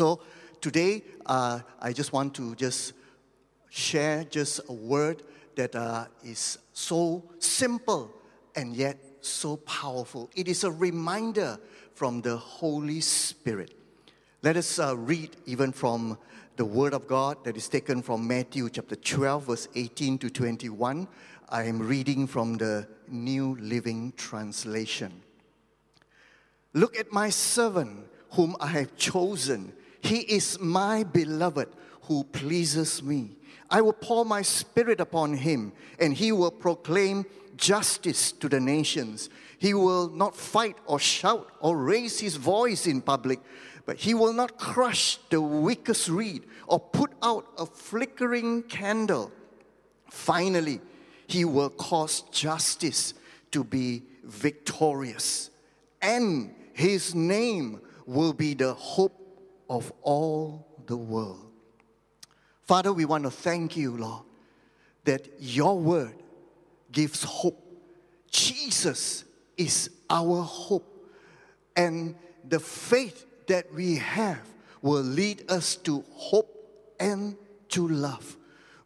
So today, uh, I just want to just share just a word that uh, is so simple and yet so powerful. It is a reminder from the Holy Spirit. Let us uh, read even from the Word of God that is taken from Matthew chapter 12, verse 18 to 21. I am reading from the New Living Translation. Look at my servant, whom I have chosen. He is my beloved, who pleases me. I will pour my spirit upon him, and he will proclaim justice to the nations. He will not fight or shout or raise his voice in public, but he will not crush the weakest reed or put out a flickering candle. Finally, he will cause justice to be victorious, and his name will be the hope of all the world. Father, we want to thank you, Lord, that your word gives hope. Jesus is our hope. And the faith that we have will lead us to hope and to love.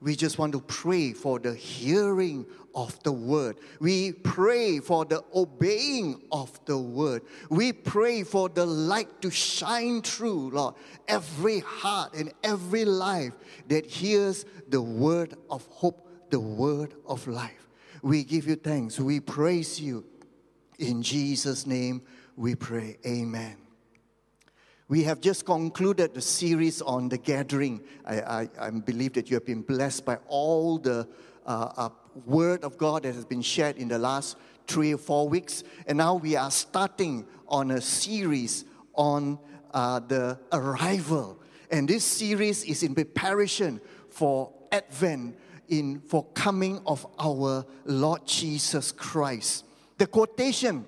We just want to pray for the hearing of the word. We pray for the obeying of the word. We pray for the light to shine through, Lord, every heart and every life that hears the word of hope, the word of life. We give you thanks. We praise you. In Jesus' name we pray. Amen. We have just concluded the series on the gathering. I, I, I believe that you have been blessed by all the uh, uh, word of God that has been shared in the last three or four weeks. And now we are starting on a series on uh, the arrival. And this series is in preparation for Advent, in for coming of our Lord Jesus Christ. The quotation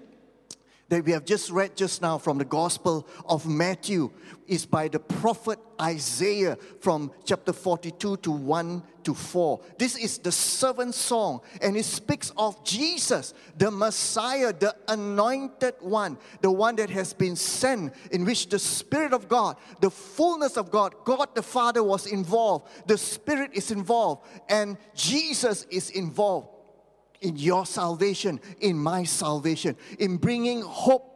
that we have just read just now from the Gospel of Matthew is by the prophet Isaiah from chapter 42 to 1 to 4. This is the servant song, and it speaks of Jesus, the Messiah, the anointed one, the one that has been sent, in which the Spirit of God, the fullness of God, God the Father was involved, the Spirit is involved, and Jesus is involved in your salvation, in my salvation, in bringing hope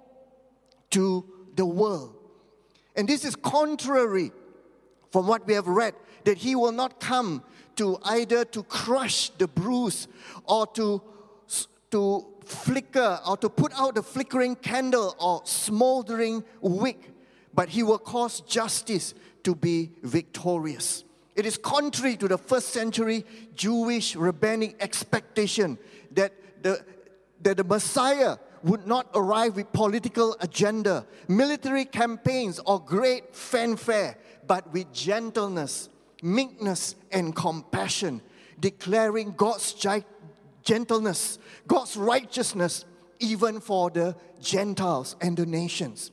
to the world. And this is contrary from what we have read that he will not come to either to crush the bruise or to, to flicker or to put out the flickering candle or smoldering wick, but he will cause justice to be victorious. It is contrary to the first century Jewish rabbinic expectation that the, that the Messiah would not arrive with political agenda, military campaigns, or great fanfare, but with gentleness, meekness, and compassion, declaring God's gentleness, God's righteousness, even for the Gentiles and the nations.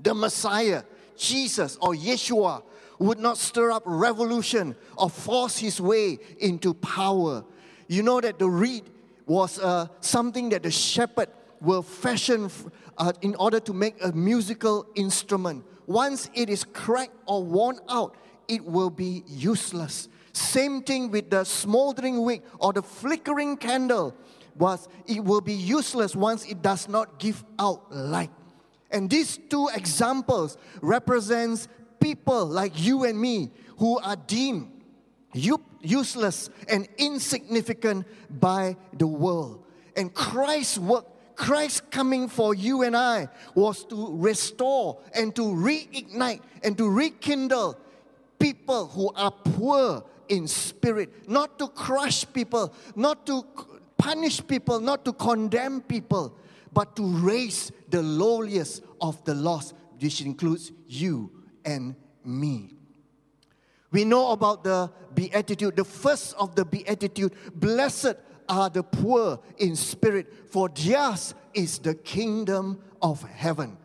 The Messiah, Jesus or Yeshua, would not stir up revolution or force his way into power. You know that the reed was uh, something that the shepherd will fashion uh, in order to make a musical instrument. Once it is cracked or worn out, it will be useless. Same thing with the smoldering wick or the flickering candle was it will be useless once it does not give out light. And these two examples represents people like you and me who are deemed useless and insignificant by the world. And Christ's work, Christ's coming for you and I was to restore and to reignite and to rekindle people who are poor in spirit, not to crush people, not to punish people, not to condemn people, but to raise the lowliest of the lost, which includes you and me. We know about the beatitude, the first of the beatitude blessed are the poor in spirit, for theirs is the kingdom of heaven.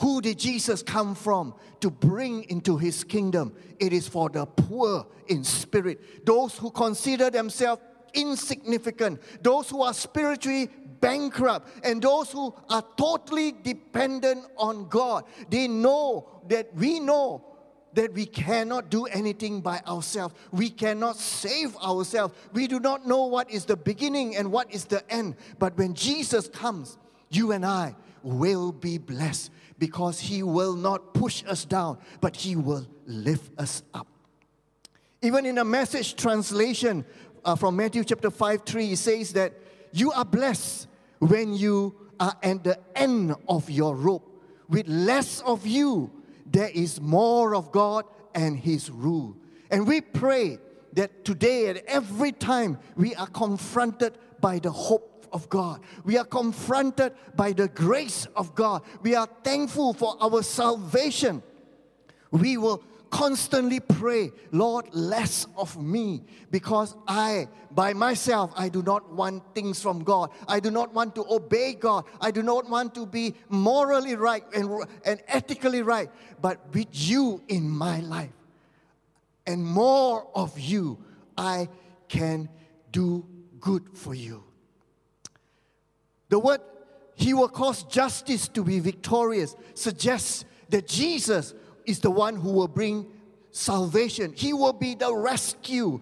Who did Jesus come from to bring into his kingdom? It is for the poor in spirit, those who consider themselves insignificant, those who are spiritually bankrupt, and those who are totally dependent on God. They know that we know that we cannot do anything by ourselves. We cannot save ourselves. We do not know what is the beginning and what is the end. But when Jesus comes, you and I will be blessed because He will not push us down, but He will lift us up. Even in a message translation uh, from Matthew chapter 5 3, it says that you are blessed when you are at the end of your rope. With less of you, there is more of God and His rule. And we pray that today, at every time, we are confronted by the hope of God. We are confronted by the grace of God. We are thankful for our salvation. We will constantly pray, Lord, less of me, because I, by myself, I do not want things from God. I do not want to obey God. I do not want to be morally right and, and ethically right, but with you in my life. And more of you, I can do good for you. The word, He will cause justice to be victorious, suggests that Jesus is the one who will bring salvation. He will be the rescue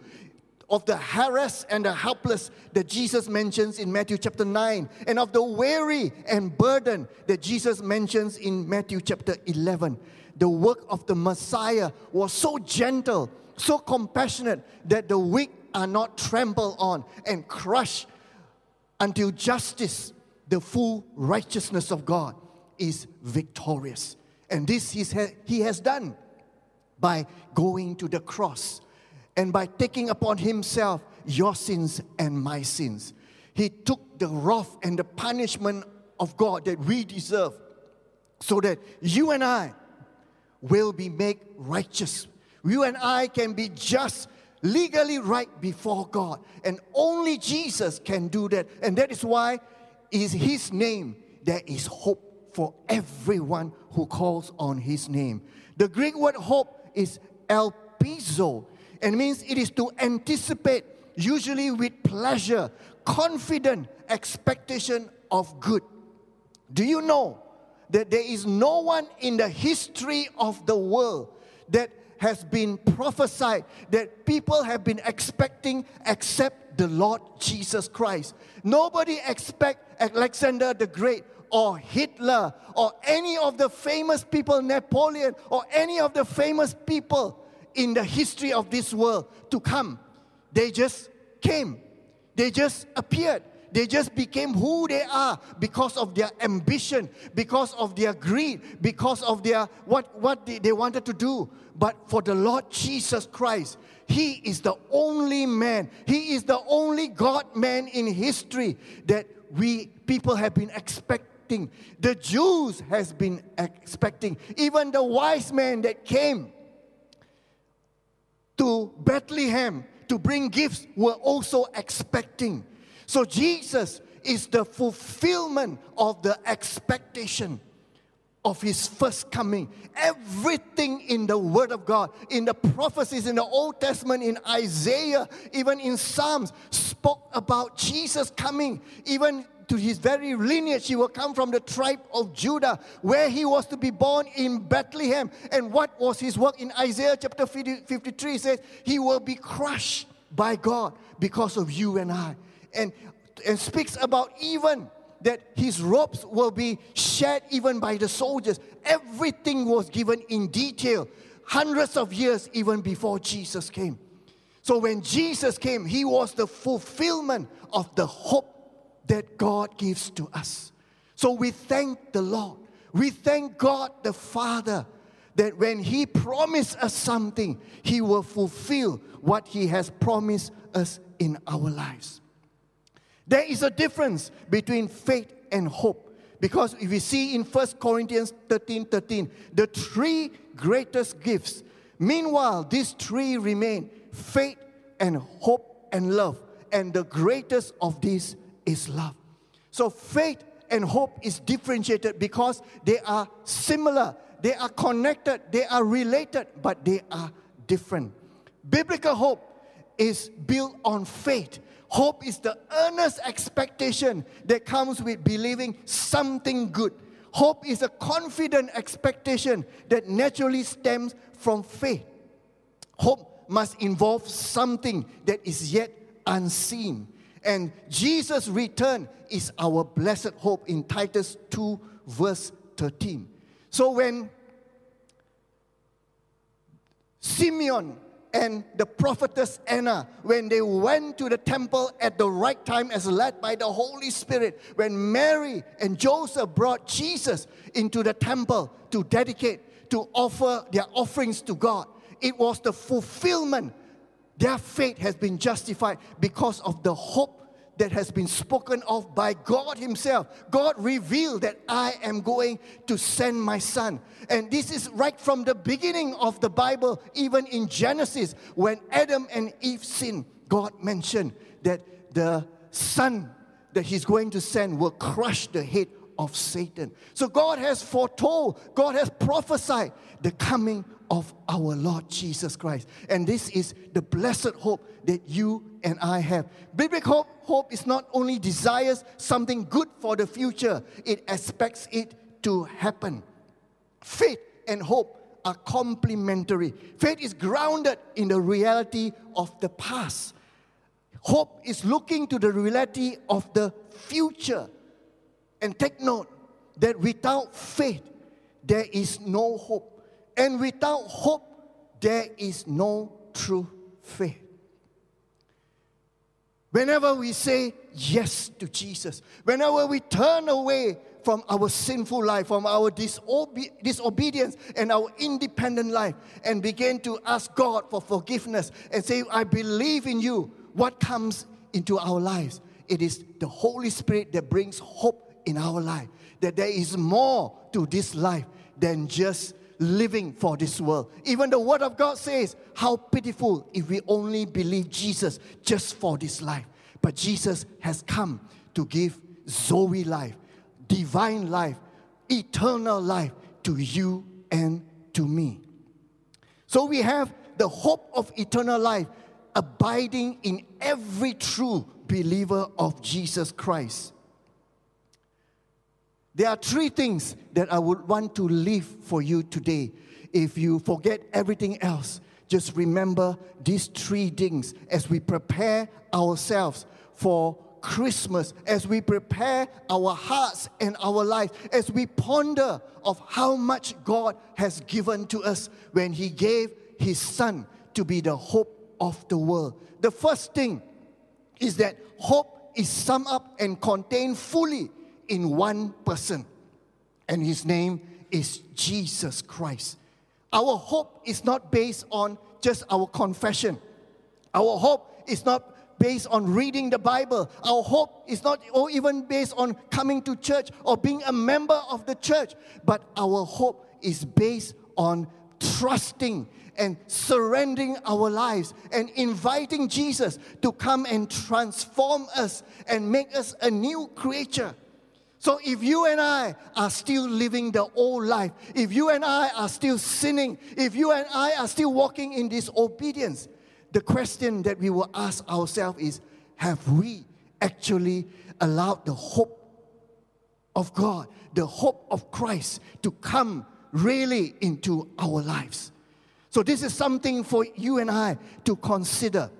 of the harassed and the helpless that Jesus mentions in Matthew chapter 9, and of the weary and burdened that Jesus mentions in Matthew chapter 11. The work of the Messiah was so gentle, so compassionate that the weak are not trampled on and crushed until justice, the full righteousness of God, is victorious. And this he has done by going to the cross and by taking upon himself your sins and my sins. He took the wrath and the punishment of God that we deserve so that you and I will be made righteous. You and I can be just, legally right before God. And only Jesus can do that. And that is why is his name there is hope for everyone who calls on his name. The Greek word hope is elpizo and means it is to anticipate, usually with pleasure, confident expectation of good. Do you know that there is no one in the history of the world that has been prophesied that people have been expecting except the Lord Jesus Christ. Nobody expect Alexander the Great or Hitler or any of the famous people, Napoleon, or any of the famous people in the history of this world to come. They just came, they just appeared. They just became who they are because of their ambition, because of their greed, because of their what, what they, they wanted to do. But for the Lord Jesus Christ, He is the only man, He is the only God man in history that we people have been expecting. The Jews has been expecting. Even the wise men that came to Bethlehem to bring gifts were also expecting. So Jesus is the fulfillment of the expectation of his first coming. Everything in the Word of God, in the prophecies in the Old Testament, in Isaiah, even in Psalms, spoke about Jesus coming. Even to his very lineage. He will come from the tribe of Judah, where he was to be born in Bethlehem. And what was his work in Isaiah chapter 53 says, He will be crushed by God because of you and I. And, and speaks about even that his robes will be shed even by the soldiers. Everything was given in detail, hundreds of years even before Jesus came. So when Jesus came, he was the fulfillment of the hope that God gives to us. So we thank the Lord. We thank God the Father that when He promised us something, He will fulfill what He has promised us in our lives. There is a difference between faith and hope. Because if we see in 1 Corinthians 13 13, the three greatest gifts, meanwhile, these three remain faith and hope and love. And the greatest of these is love. So faith and hope is differentiated because they are similar, they are connected, they are related, but they are different. Biblical hope is built on faith. Hope is the earnest expectation that comes with believing something good. Hope is a confident expectation that naturally stems from faith. Hope must involve something that is yet unseen. And Jesus' return is our blessed hope in Titus 2, verse 13. So when Simeon and the prophetess Anna, when they went to the temple at the right time as led by the Holy Spirit, when Mary and Joseph brought Jesus into the temple to dedicate, to offer their offerings to God, it was the fulfillment. Their faith has been justified because of the hope that has been spoken of by God Himself. God revealed that I am going to send my son. And this is right from the beginning of the Bible, even in Genesis, when Adam and Eve sinned, God mentioned that the son that He's going to send will crush the head of Satan. So God has foretold, God has prophesied the coming of our Lord Jesus Christ. And this is the blessed hope that you and I have. Biblical hope, hope is not only desires something good for the future, it expects it to happen. Faith and hope are complementary. Faith is grounded in the reality of the past. Hope is looking to the reality of the future. And take note that without faith, there is no hope. And without hope, there is no true faith. Whenever we say yes to Jesus, whenever we turn away from our sinful life, from our disobe- disobedience and our independent life, and begin to ask God for forgiveness and say, I believe in you, what comes into our lives? It is the Holy Spirit that brings hope in our life, that there is more to this life than just living for this world. Even the Word of God says, How pitiful if we only believe Jesus just for this life. But Jesus has come to give Zoe life, divine life, eternal life to you and to me. So we have the hope of eternal life abiding in every true believer of Jesus Christ. There are three things that I would want to leave for you today. If you forget everything else, just remember these three things as we prepare ourselves for Christmas, as we prepare our hearts and our lives, as we ponder of how much God has given to us when He gave His Son to be the hope of the world. The first thing is that hope is summed up and contained fully in one person, and his name is Jesus Christ. Our hope is not based on just our confession. Our hope is not based on reading the Bible. Our hope is not or even based on coming to church or being a member of the church, but our hope is based on trusting and surrendering our lives and inviting Jesus to come and transform us and make us a new creature. So if you and I are still living the old life, if you and I are still sinning, if you and I are still walking in disobedience, the question that we will ask ourselves is have we actually allowed the hope of God, the hope of Christ to come really into our lives? So, this is something for you and I to consider.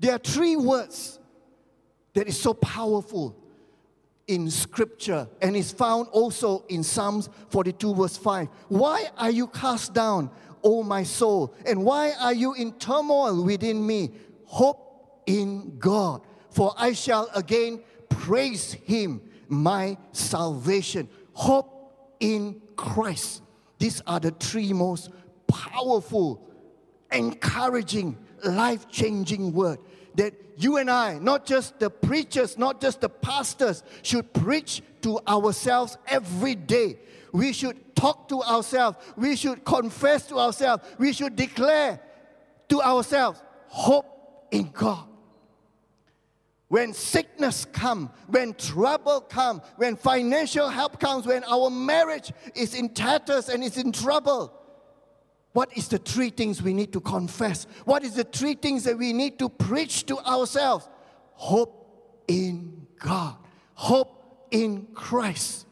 There are three words that is so powerful in scripture and is found also in Psalms 42, verse 5. Why are you cast down, O my soul? And why are you in turmoil within me? Hope in God, for I shall again praise him, my salvation. Hope in Christ. These are the three most powerful, encouraging, life changing words that you and I, not just the preachers, not just the pastors, should preach to ourselves every day. We should talk to ourselves. We should confess to ourselves. We should declare to ourselves hope in God. When sickness come, when trouble come, when financial help comes, when our marriage is in tatters and is in trouble, what is the three things we need to confess? What is the three things that we need to preach to ourselves? Hope in God, hope in Christ.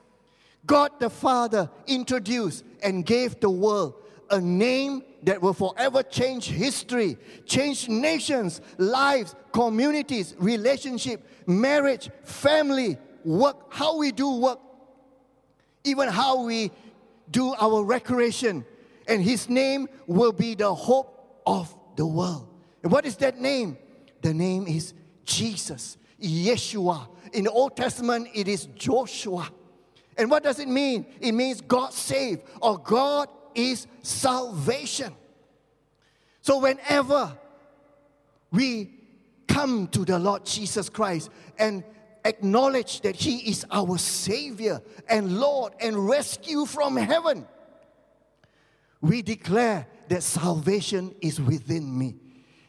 God the Father introduced and gave the world a name that will forever change history, change nations, lives, communities, relationship, marriage, family, work, how we do work, even how we do our recreation. And his name will be the hope of the world. And what is that name? The name is Jesus, Yeshua. In the Old Testament, it is Joshua. And what does it mean? It means God save or God is salvation. So whenever we come to the Lord Jesus Christ and acknowledge that He is our Savior and Lord and rescue from heaven, we declare that salvation is within me,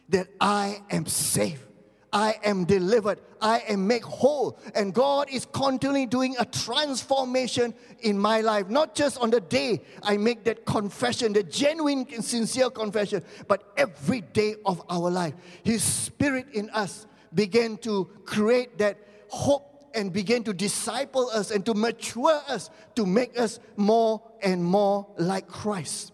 that I am safe. I am delivered. I am made whole. And God is continually doing a transformation in my life. Not just on the day I make that confession, the genuine and sincere confession, but every day of our life. His Spirit in us began to create that hope and begin to disciple us and to mature us to make us more and more like Christ.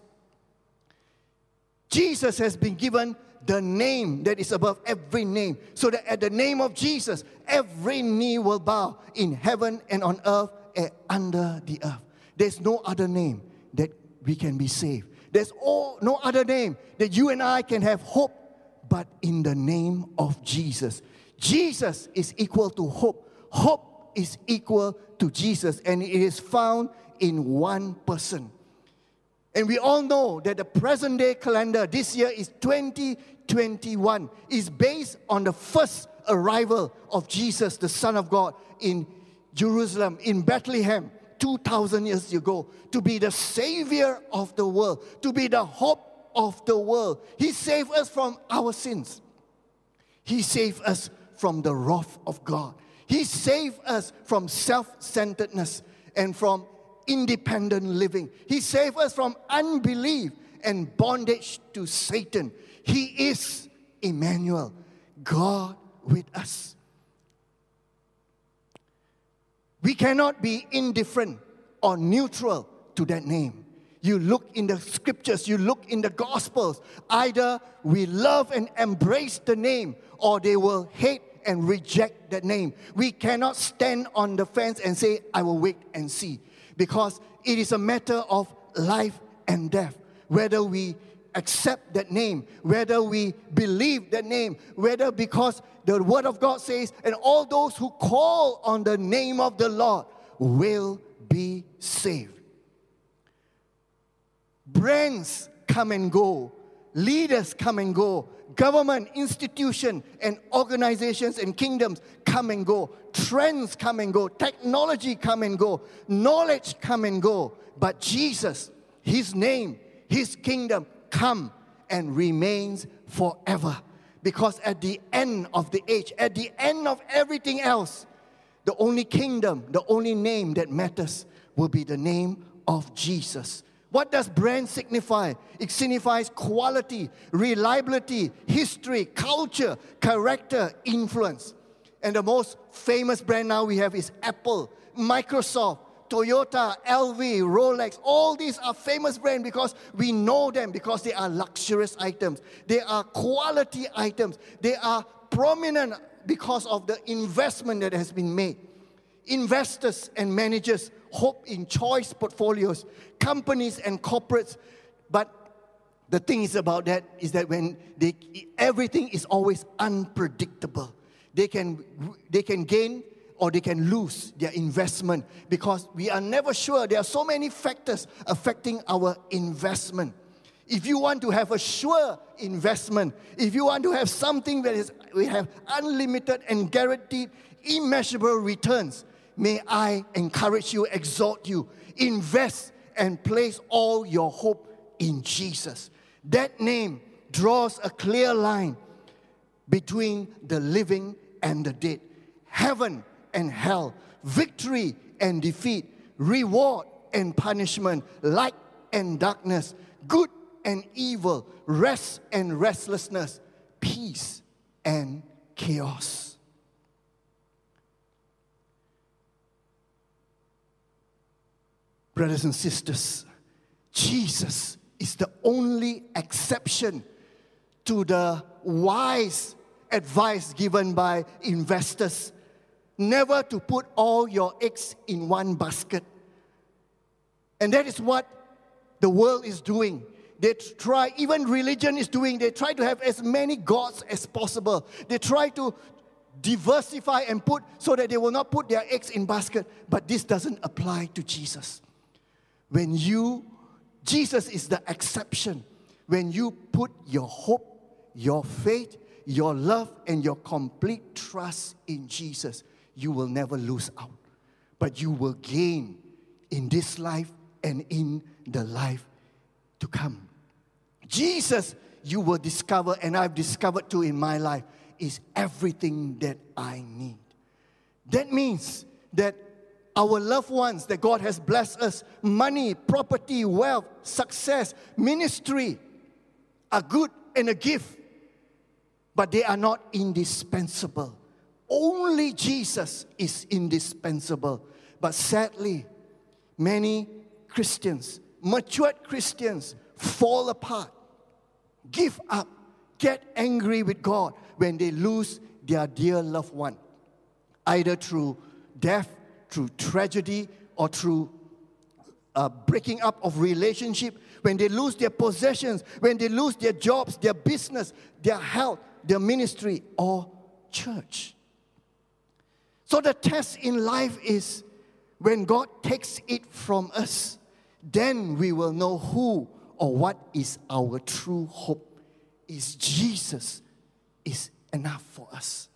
Jesus has been given the name that is above every name, so that at the name of Jesus, every knee will bow in heaven and on earth and under the earth. There's no other name that we can be saved. There's all, no other name that you and I can have hope but in the name of Jesus. Jesus is equal to hope. Hope is equal to Jesus, and it is found in one person. And we all know that the present day calendar this year is 2021, is based on the first arrival of Jesus, the Son of God, in Jerusalem, in Bethlehem, 2,000 years ago, to be the Savior of the world, to be the hope of the world. He saved us from our sins, He saved us from the wrath of God. He saved us from self centeredness and from independent living. He saved us from unbelief and bondage to Satan. He is Emmanuel, God with us. We cannot be indifferent or neutral to that name. You look in the scriptures, you look in the gospels. Either we love and embrace the name, or they will hate and reject that name. We cannot stand on the fence and say, I will wait and see because it is a matter of life and death. Whether we accept that name, whether we believe that name, whether because the Word of God says, and all those who call on the name of the Lord will be saved. Brands come and go, leaders come and go, government, institution, and organizations and kingdoms come and go. Trends come and go. Technology come and go. Knowledge come and go. But Jesus, His name, His kingdom come and remains forever. Because at the end of the age, at the end of everything else, the only kingdom, the only name that matters will be the name of Jesus. What does brand signify? It signifies quality, reliability, history, culture, character, influence. And the most famous brand now we have is Apple, Microsoft, Toyota, LV, Rolex. All these are famous brands because we know them because they are luxurious items. They are quality items. They are prominent because of the investment that has been made. Investors and managers hope in choice portfolios, companies and corporates. But the thing is about that is that when they, everything is always unpredictable. They can, they can gain or they can lose their investment because we are never sure. There are so many factors affecting our investment. If you want to have a sure investment, if you want to have something that is we have unlimited and guaranteed immeasurable returns, may I encourage you, exhort you, invest and place all your hope in Jesus. That name draws a clear line between the living and the dead, heaven and hell, victory and defeat, reward and punishment, light and darkness, good and evil, rest and restlessness, peace and chaos. Brothers and sisters, Jesus is the only exception to the wise advice given by investors never to put all your eggs in one basket. And that is what the world is doing. They try, even religion is doing, they try to have as many gods as possible. They try to diversify and put so that they will not put their eggs in basket. But this doesn't apply to Jesus. When you, Jesus is the exception. When you put your hope, your faith, your love, and your complete trust in Jesus, you will never lose out. But you will gain in this life and in the life to come. Jesus, you will discover, and I've discovered too in my life, is everything that I need. That means that our loved ones that God has blessed us, money, property, wealth, success, ministry, are good and a gift, but they are not indispensable. Only Jesus is indispensable. But sadly, many Christians, matured Christians, fall apart, give up, get angry with God when they lose their dear loved one, either through death, through tragedy, or through uh, breaking up of relationship, when they lose their possessions, when they lose their jobs, their business, their health, their ministry, or church. So the test in life is when God takes it from us, then we will know who or what is our true hope. Is Jesus is enough for us.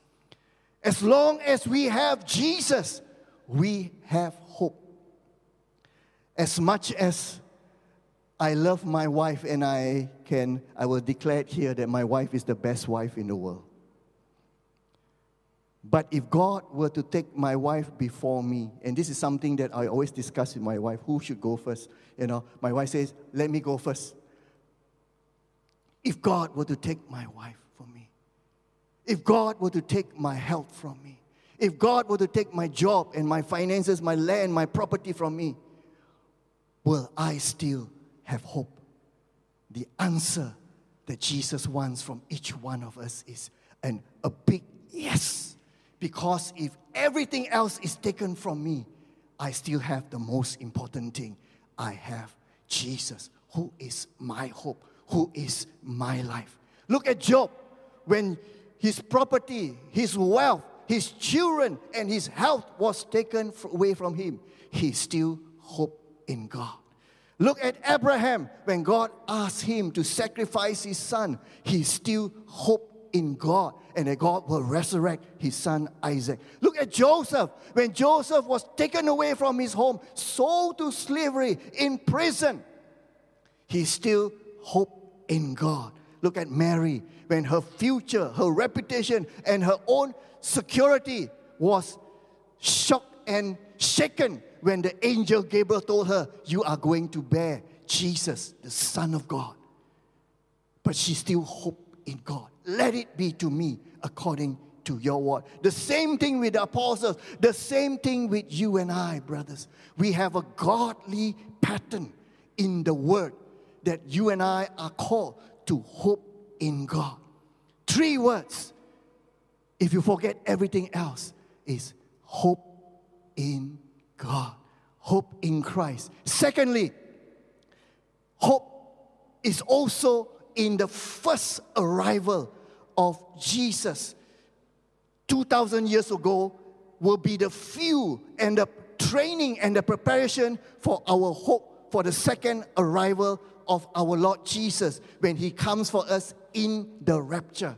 As long as we have Jesus, we have hope. As much as I love my wife and I can I will declare here that my wife is the best wife in the world. But if God were to take my wife before me, and this is something that I always discuss with my wife, who should go first? You know, my wife says, let me go first. If God were to take my wife from me, if God were to take my health from me, if God were to take my job and my finances, my land, my property from me, will I still have hope? The answer that Jesus wants from each one of us is an, a big yes. Because if everything else is taken from me, I still have the most important thing. I have Jesus, who is my hope, who is my life. Look at Job when his property, his wealth, his children, and his health was taken away from him. He still hoped in God. Look at Abraham when God asked him to sacrifice his son, he still hoped in God and that God will resurrect his son Isaac. Look at Joseph. When Joseph was taken away from his home, sold to slavery, in prison, he still hoped in God. Look at Mary. When her future, her reputation, and her own security was shocked and shaken when the angel Gabriel told her, You are going to bear Jesus, the Son of God. But she still hoped in God let it be to me according to your word. The same thing with the apostles, the same thing with you and I, brothers. We have a godly pattern in the word that you and I are called to hope in God. Three words. If you forget everything else, is hope in God, hope in Christ. Secondly, hope is also in the first arrival of Jesus 2,000 years ago will be the fuel and the training and the preparation for our hope for the second arrival of our Lord Jesus when He comes for us in the rapture.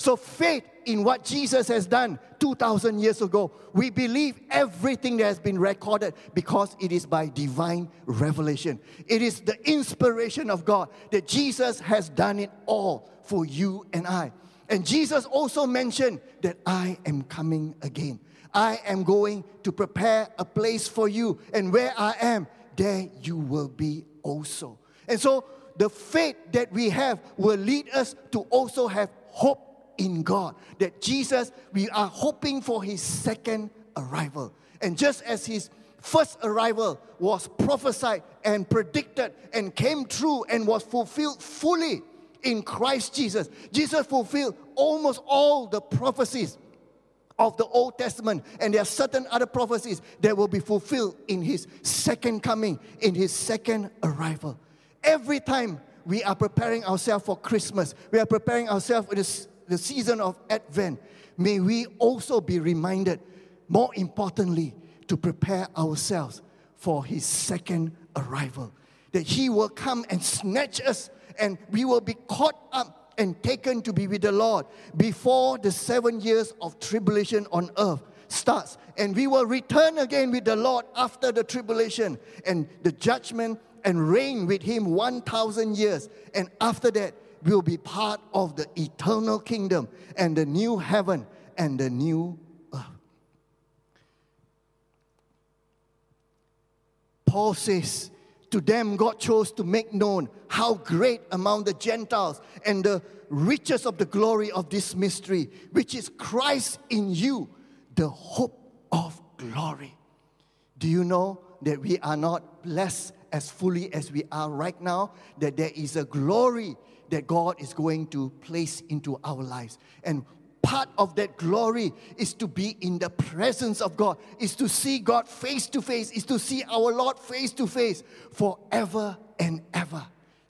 So, faith in what Jesus has done 2,000 years ago, we believe everything that has been recorded because it is by divine revelation. It is the inspiration of God that Jesus has done it all for you and I. And Jesus also mentioned that I am coming again. I am going to prepare a place for you. And where I am, there you will be also. And so the faith that we have will lead us to also have hope in God. That Jesus, we are hoping for his second arrival. And just as his first arrival was prophesied and predicted and came true and was fulfilled fully in Christ Jesus, Jesus fulfilled almost all the prophecies of the Old Testament, and there are certain other prophecies that will be fulfilled in his second coming, in his second arrival. Every time we are preparing ourselves for Christmas, we are preparing ourselves for this, the season of Advent, may we also be reminded, more importantly, to prepare ourselves for his second arrival. That he will come and snatch us, and we will be caught up and taken to be with the Lord before the seven years of tribulation on earth starts. And we will return again with the Lord after the tribulation and the judgment and reign with him 1,000 years. And after that, we'll be part of the eternal kingdom and the new heaven and the new earth. Paul says, to them God chose to make known how great among the Gentiles and the riches of the glory of this mystery, which is Christ in you, the hope of glory. Do you know that we are not blessed as fully as we are right now? That there is a glory that God is going to place into our lives. And part of that glory is to be in the presence of God, is to see God face to face, is to see our Lord face to face forever and ever.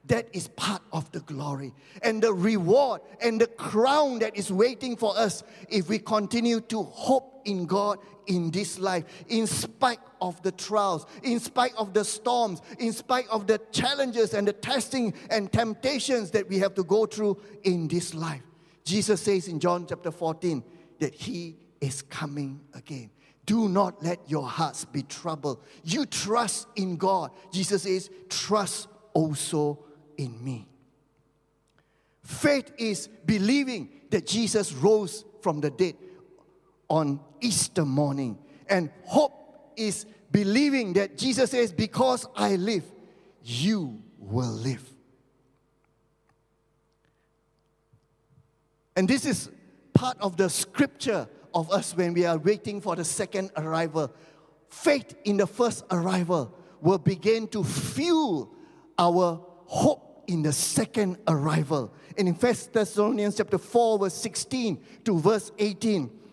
That is part of the glory and the reward and the crown that is waiting for us if we continue to hope in God in this life, in spite of the trials, in spite of the storms, in spite of the challenges and the testing and temptations that we have to go through in this life. Jesus says in John chapter 14 that he is coming again. Do not let your hearts be troubled. You trust in God. Jesus says, trust also in me. Faith is believing that Jesus rose from the dead on Easter morning. And hope is believing that Jesus says, Because I live, you will live. And this is part of the scripture of us when we are waiting for the second arrival. Faith in the first arrival will begin to fuel our hope in the second arrival. And in 1 Thessalonians chapter 4, verse 16 to verse 18,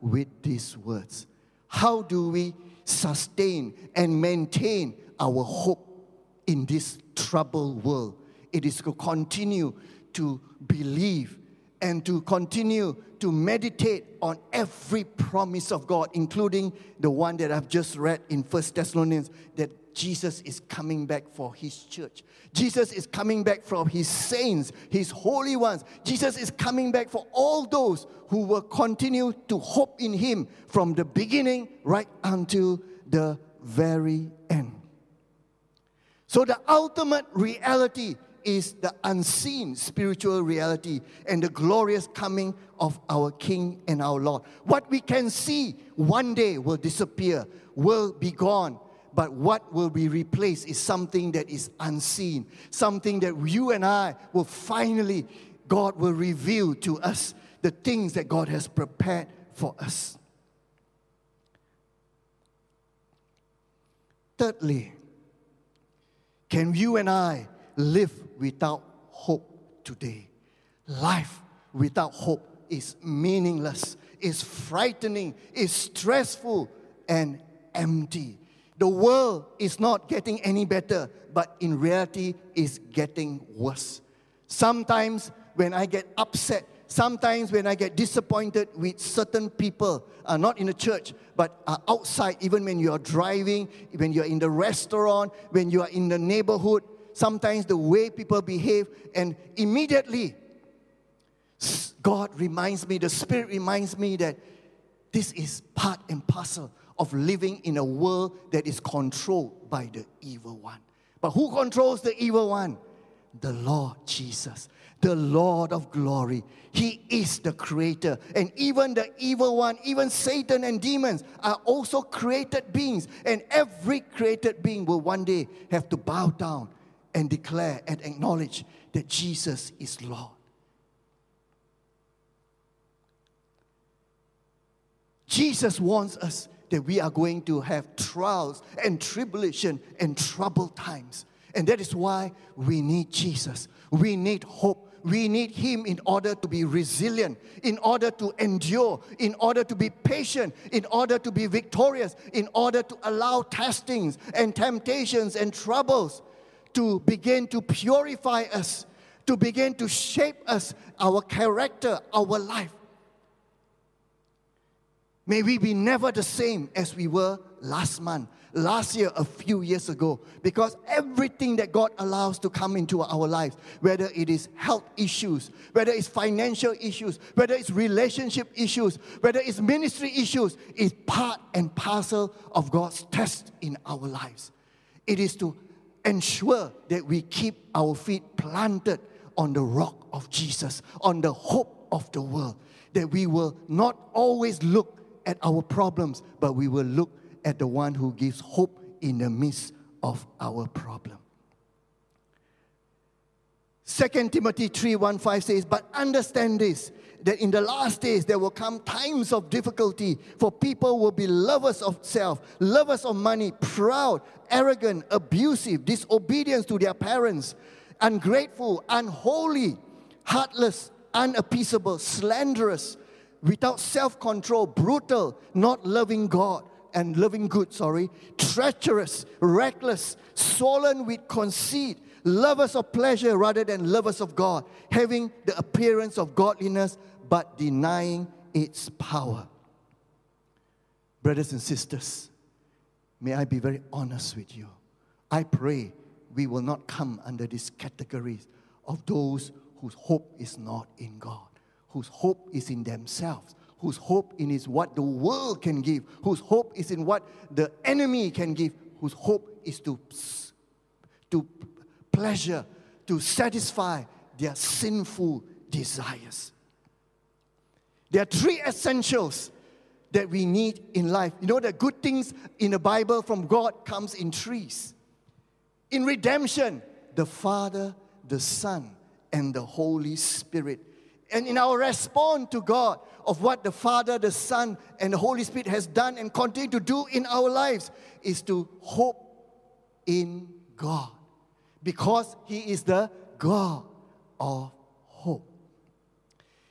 with these words. How do we sustain and maintain our hope in this troubled world? It is to continue to believe and to continue to meditate on every promise of God, including the one that I've just read in First Thessalonians that Jesus is coming back for his church. Jesus is coming back for his saints, his holy ones. Jesus is coming back for all those who will continue to hope in him from the beginning right until the very end. So, the ultimate reality is the unseen spiritual reality and the glorious coming of our King and our Lord. What we can see one day will disappear, will be gone. But what will be replaced is something that is unseen, something that you and I will finally, God will reveal to us the things that God has prepared for us. Thirdly, can you and I live without hope today. Life without hope is meaningless, is frightening, is stressful, and empty. The world is not getting any better, but in reality is getting worse. Sometimes when I get upset, sometimes when I get disappointed with certain people, uh, not in the church, but uh, outside, even when you are driving, when you're in the restaurant, when you are in the neighborhood, sometimes the way people behave, and immediately God reminds me, the Spirit reminds me that this is part and parcel of living in a world that is controlled by the evil one. But who controls the evil one? The Lord Jesus, the Lord of glory. He is the creator. And even the evil one, even Satan and demons, are also created beings. And every created being will one day have to bow down and declare and acknowledge that Jesus is Lord. Jesus wants us that we are going to have trials and tribulation and troubled times. And that is why we need Jesus. We need hope. We need Him in order to be resilient, in order to endure, in order to be patient, in order to be victorious, in order to allow testings and temptations and troubles to begin to purify us, to begin to shape us, our character, our life. May we be never the same as we were last month, last year, a few years ago. Because everything that God allows to come into our lives, whether it is health issues, whether it's financial issues, whether it's relationship issues, whether it's ministry issues, is part and parcel of God's test in our lives. It is to ensure that we keep our feet planted on the rock of Jesus, on the hope of the world, that we will not always look at our problems, but we will look at the one who gives hope in the midst of our problem. 2 Timothy 3 1 5 says, But understand this, that in the last days there will come times of difficulty, for people will be lovers of self, lovers of money, proud, arrogant, abusive, disobedient to their parents, ungrateful, unholy, heartless, unappeasable, slanderous without self control, brutal, not loving God and loving good, sorry, treacherous, reckless, swollen with conceit, lovers of pleasure rather than lovers of God, having the appearance of godliness but denying its power. Brothers and sisters, may I be very honest with you. I pray we will not come under these categories of those whose hope is not in God whose hope is in themselves, whose hope in is what the world can give, whose hope is in what the enemy can give, whose hope is to, to pleasure, to satisfy their sinful desires. There are three essentials that we need in life. You know, the good things in the Bible from God comes in trees. In redemption, the Father, the Son, and the Holy Spirit and in our response to God of what the Father, the Son, and the Holy Spirit has done and continue to do in our lives is to hope in God because He is the God of hope.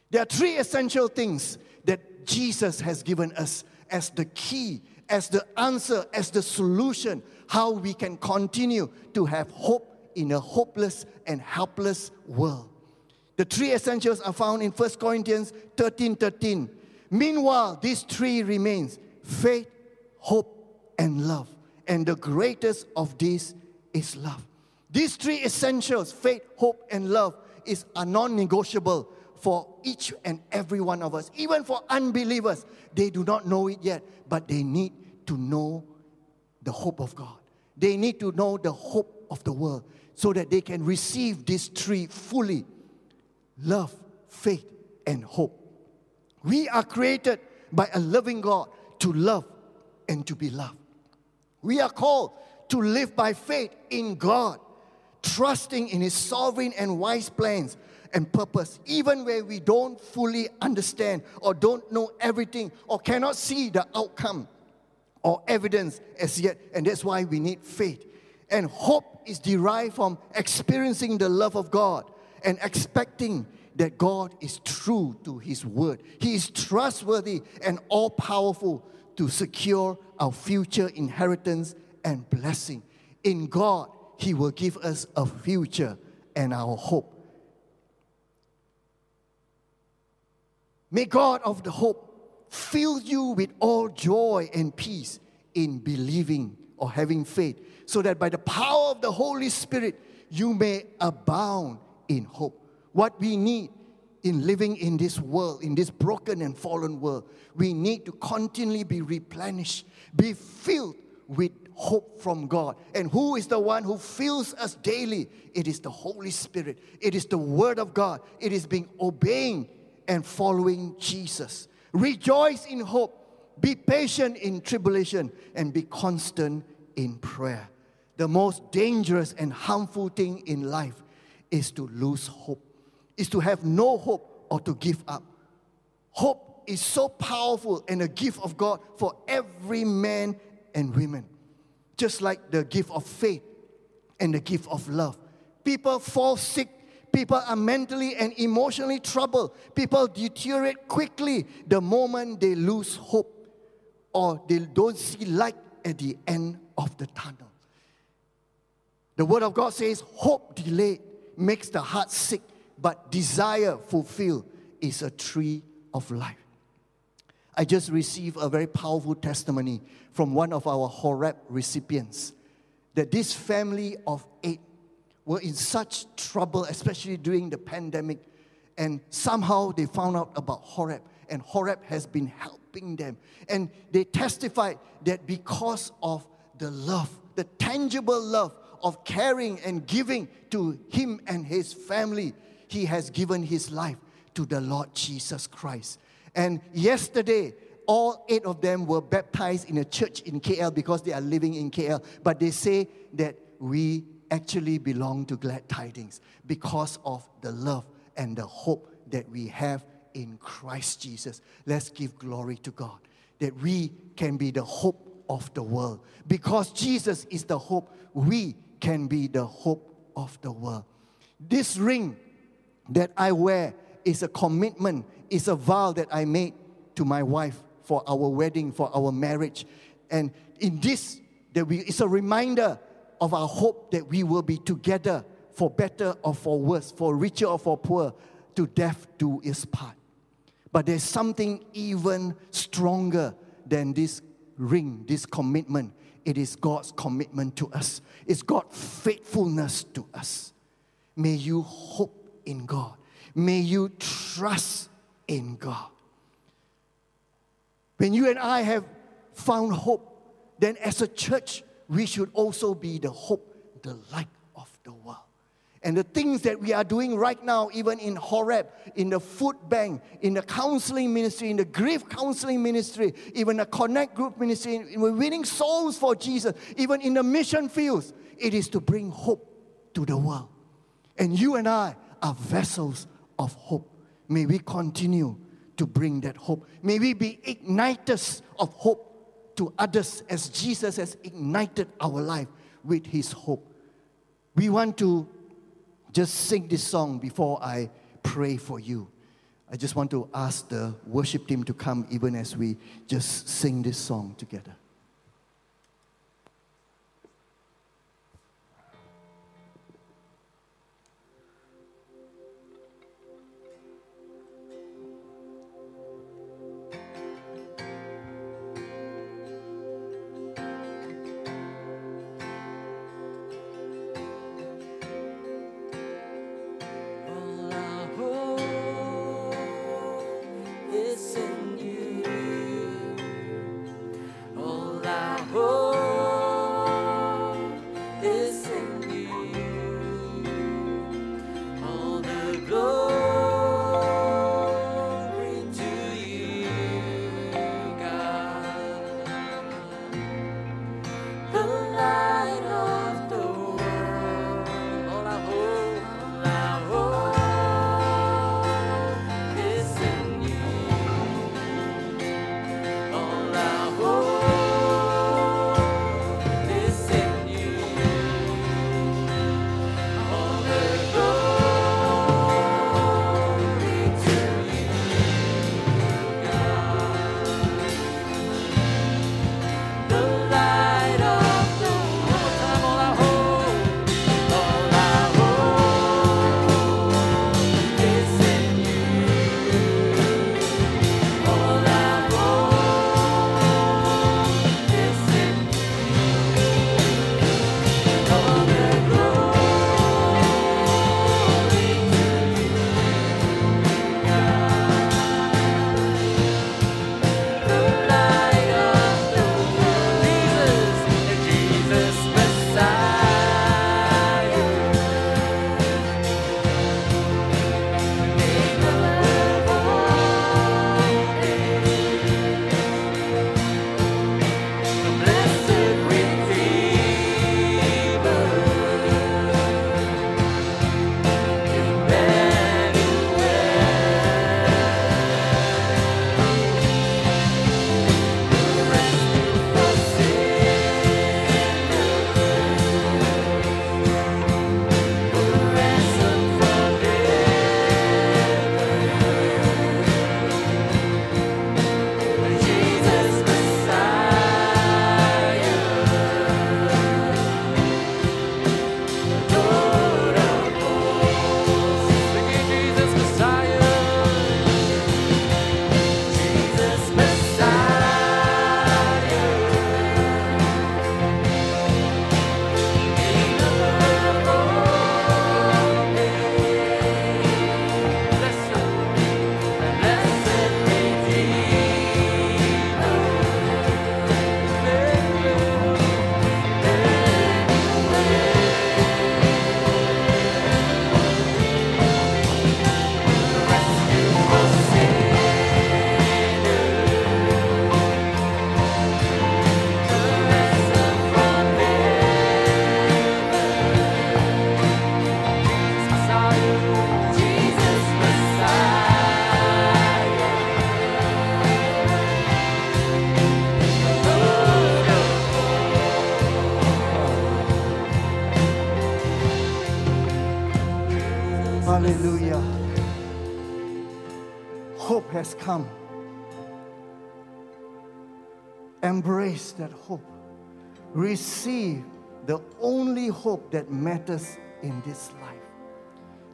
There are three essential things that Jesus has given us as the key, as the answer, as the solution, how we can continue to have hope in a hopeless and helpless world. The three essentials are found in 1 Corinthians 13 13. Meanwhile, these three remains faith, hope, and love. And the greatest of these is love. These three essentials, faith, hope, and love, is are non-negotiable for each and every one of us. Even for unbelievers, they do not know it yet, but they need to know the hope of God. They need to know the hope of the world so that they can receive these three fully love, faith, and hope. We are created by a loving God to love and to be loved. We are called to live by faith in God, trusting in His sovereign and wise plans and purpose, even where we don't fully understand or don't know everything or cannot see the outcome or evidence as yet. And that's why we need faith. And hope is derived from experiencing the love of God and expecting that God is true to His word. He is trustworthy and all powerful to secure our future inheritance and blessing. In God, He will give us a future and our hope. May God of the hope fill you with all joy and peace in believing or having faith, so that by the power of the Holy Spirit, you may abound in hope. What we need in living in this world, in this broken and fallen world, we need to continually be replenished, be filled with hope from God. And who is the one who fills us daily? It is the Holy Spirit. It is the Word of God. It is being obeying and following Jesus. Rejoice in hope. Be patient in tribulation and be constant in prayer. The most dangerous and harmful thing in life is to lose hope, is to have no hope or to give up. Hope is so powerful and a gift of God for every man and women just like the gift of faith and the gift of love. People fall sick. People are mentally and emotionally troubled. People deteriorate quickly the moment they lose hope or they don't see light at the end of the tunnel. The Word of God says, Hope delayed makes the heart sick, but desire fulfilled is a tree of life. I just received a very powerful testimony from one of our Horeb recipients that this family of eight were in such trouble, especially during the pandemic, and somehow they found out about Horeb, and Horeb has been helping them. And they testified that because of the love, the tangible love of caring and giving to him and his family, he has given his life to the Lord Jesus Christ. And yesterday, all eight of them were baptized in a church in KL because they are living in KL. But they say that we actually belong to glad tidings because of the love and the hope that we have in Christ Jesus. Let's give glory to God that we can be the hope of the world. Because Jesus is the hope, we can be the hope of the world. This ring that I wear is a commitment is a vow that I made to my wife for our wedding, for our marriage. And in this, that we, it's a reminder of our hope that we will be together for better or for worse, for richer or for poor, to death do its part. But there's something even stronger than this ring, this commitment. It is God's commitment to us, it's God's faithfulness to us. May you hope in God. May you trust in God. When you and I have found hope, then as a church, we should also be the hope, the light of the world. And the things that we are doing right now, even in Horeb, in the food bank, in the counseling ministry, in the grief counseling ministry, even the connect group ministry, we're winning souls for Jesus, even in the mission fields, it is to bring hope to the world. And you and I are vessels of hope. May we continue to bring that hope. May we be igniters of hope to others as Jesus has ignited our life with his hope. We want to just sing this song before I pray for you. I just want to ask the worship team to come even as we just sing this song together. That hope. Receive the only hope that matters in this life.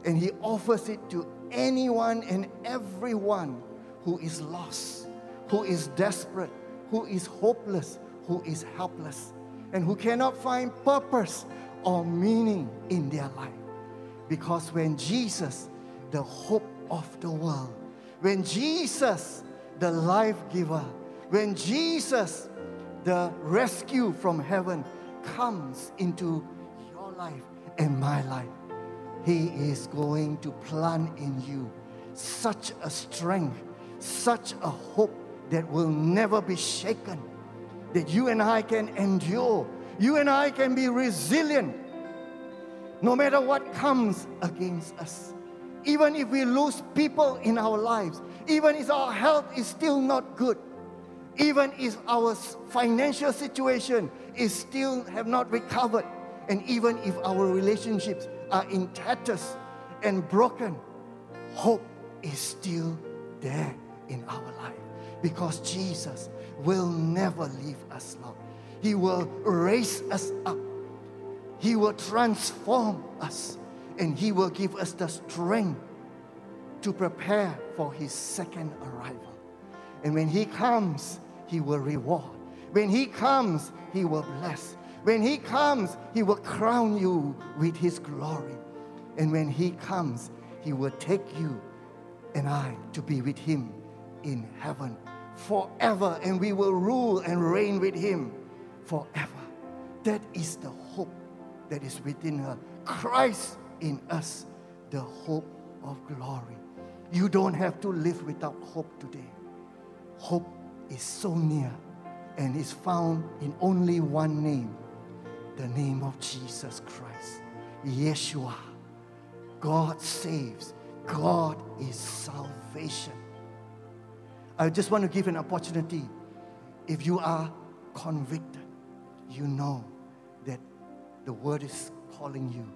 And He offers it to anyone and everyone who is lost, who is desperate, who is hopeless, who is helpless, and who cannot find purpose or meaning in their life. Because when Jesus, the hope of the world, when Jesus, the life giver, when Jesus, the rescue from heaven, comes into your life and my life, He is going to plant in you such a strength, such a hope that will never be shaken, that you and I can endure, you and I can be resilient no matter what comes against us. Even if we lose people in our lives, even if our health is still not good, even if our financial situation is still have not recovered, and even if our relationships are in tatters and broken, hope is still there in our life because Jesus will never leave us, Lord. He will raise us up he will transform us and He will give us the strength to prepare for His second arrival. And when He comes, He will reward. When He comes, He will bless. When He comes, He will crown you with His glory. And when He comes, He will take you and I to be with Him in heaven forever. And we will rule and reign with Him forever. That is the hope that is within her. Christ in us, the hope of glory. You don't have to live without hope today. Hope is so near and is found in only one name the name of Jesus Christ. Yeshua. God saves, God is salvation. I just want to give an opportunity. If you are convicted, you know that the word is calling you.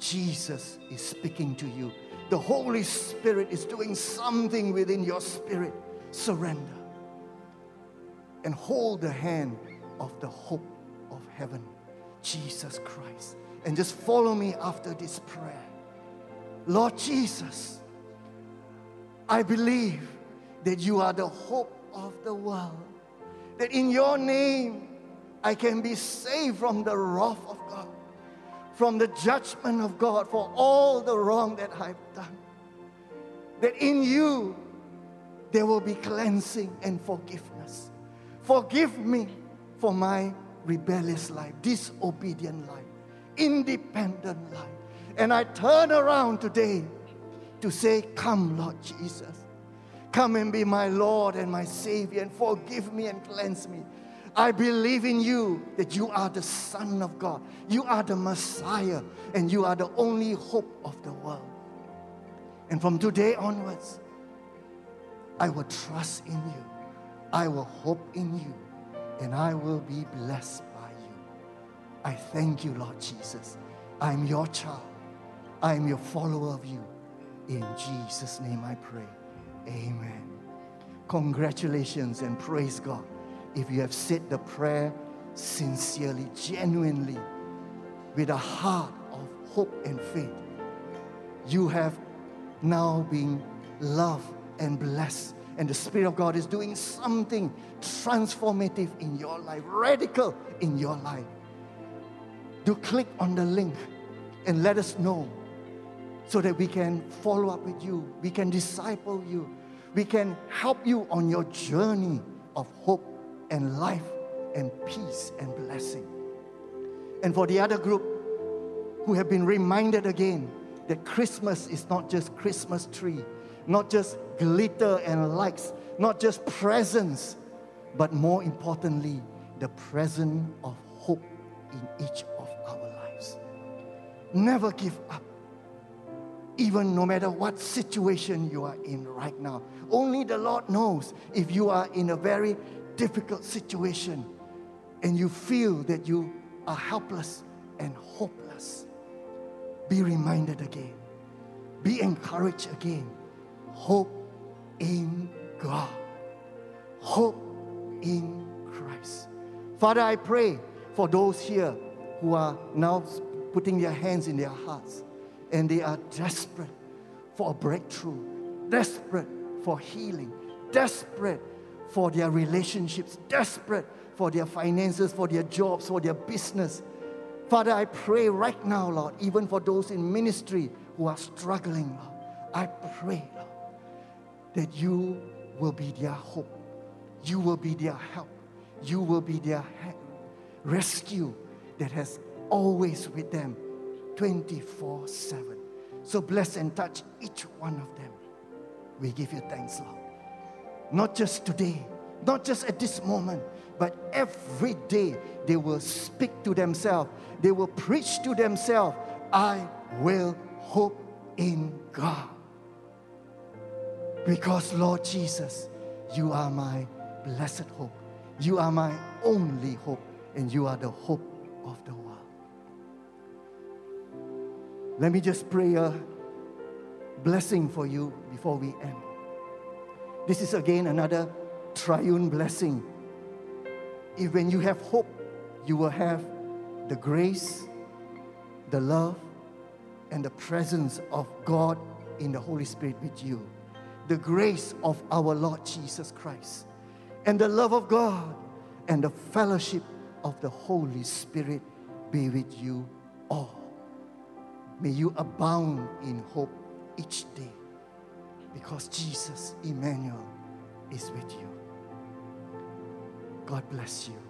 Jesus is speaking to you. The Holy Spirit is doing something within your spirit. Surrender and hold the hand of the hope of heaven, Jesus Christ. And just follow me after this prayer. Lord Jesus, I believe that you are the hope of the world. That in your name I can be saved from the wrath of God from the judgment of God for all the wrong that I've done. That in you there will be cleansing and forgiveness. Forgive me for my rebellious life, disobedient life, independent life. And I turn around today to say, Come, Lord Jesus. Come and be my Lord and my Savior and forgive me and cleanse me I believe in you that you are the Son of God. You are the Messiah, and you are the only hope of the world. And from today onwards, I will trust in you. I will hope in you, and I will be blessed by you. I thank you, Lord Jesus. I'm your child. I'm your follower of you. In Jesus' name I pray. Amen. Congratulations and praise God if you have said the prayer sincerely, genuinely, with a heart of hope and faith, you have now been loved and blessed. And the Spirit of God is doing something transformative in your life, radical in your life. Do click on the link and let us know so that we can follow up with you, we can disciple you, we can help you on your journey of hope and life and peace and blessing. And for the other group who have been reminded again that Christmas is not just Christmas tree, not just glitter and lights, not just presents, but more importantly, the presence of hope in each of our lives. Never give up, even no matter what situation you are in right now. Only the Lord knows if you are in a very difficult situation and you feel that you are helpless and hopeless, be reminded again. Be encouraged again. Hope in God. Hope in Christ. Father, I pray for those here who are now putting their hands in their hearts and they are desperate for a breakthrough, desperate for healing, desperate for their relationships, desperate for their finances, for their jobs, for their business. Father, I pray right now, Lord, even for those in ministry who are struggling, Lord, I pray, that you will be their hope. You will be their help. You will be their rescue that has always with them 24 7. So bless and touch each one of them. We give you thanks, Lord. Not just today, not just at this moment, but every day they will speak to themselves, they will preach to themselves, I will hope in God. Because, Lord Jesus, you are my blessed hope. You are my only hope, and you are the hope of the world. Let me just pray a blessing for you before we end. This is again another triune blessing. If when you have hope, you will have the grace, the love, and the presence of God in the Holy Spirit with you. The grace of our Lord Jesus Christ, and the love of God, and the fellowship of the Holy Spirit be with you all. May you abound in hope each day because Jesus, Emmanuel, is with you. God bless you.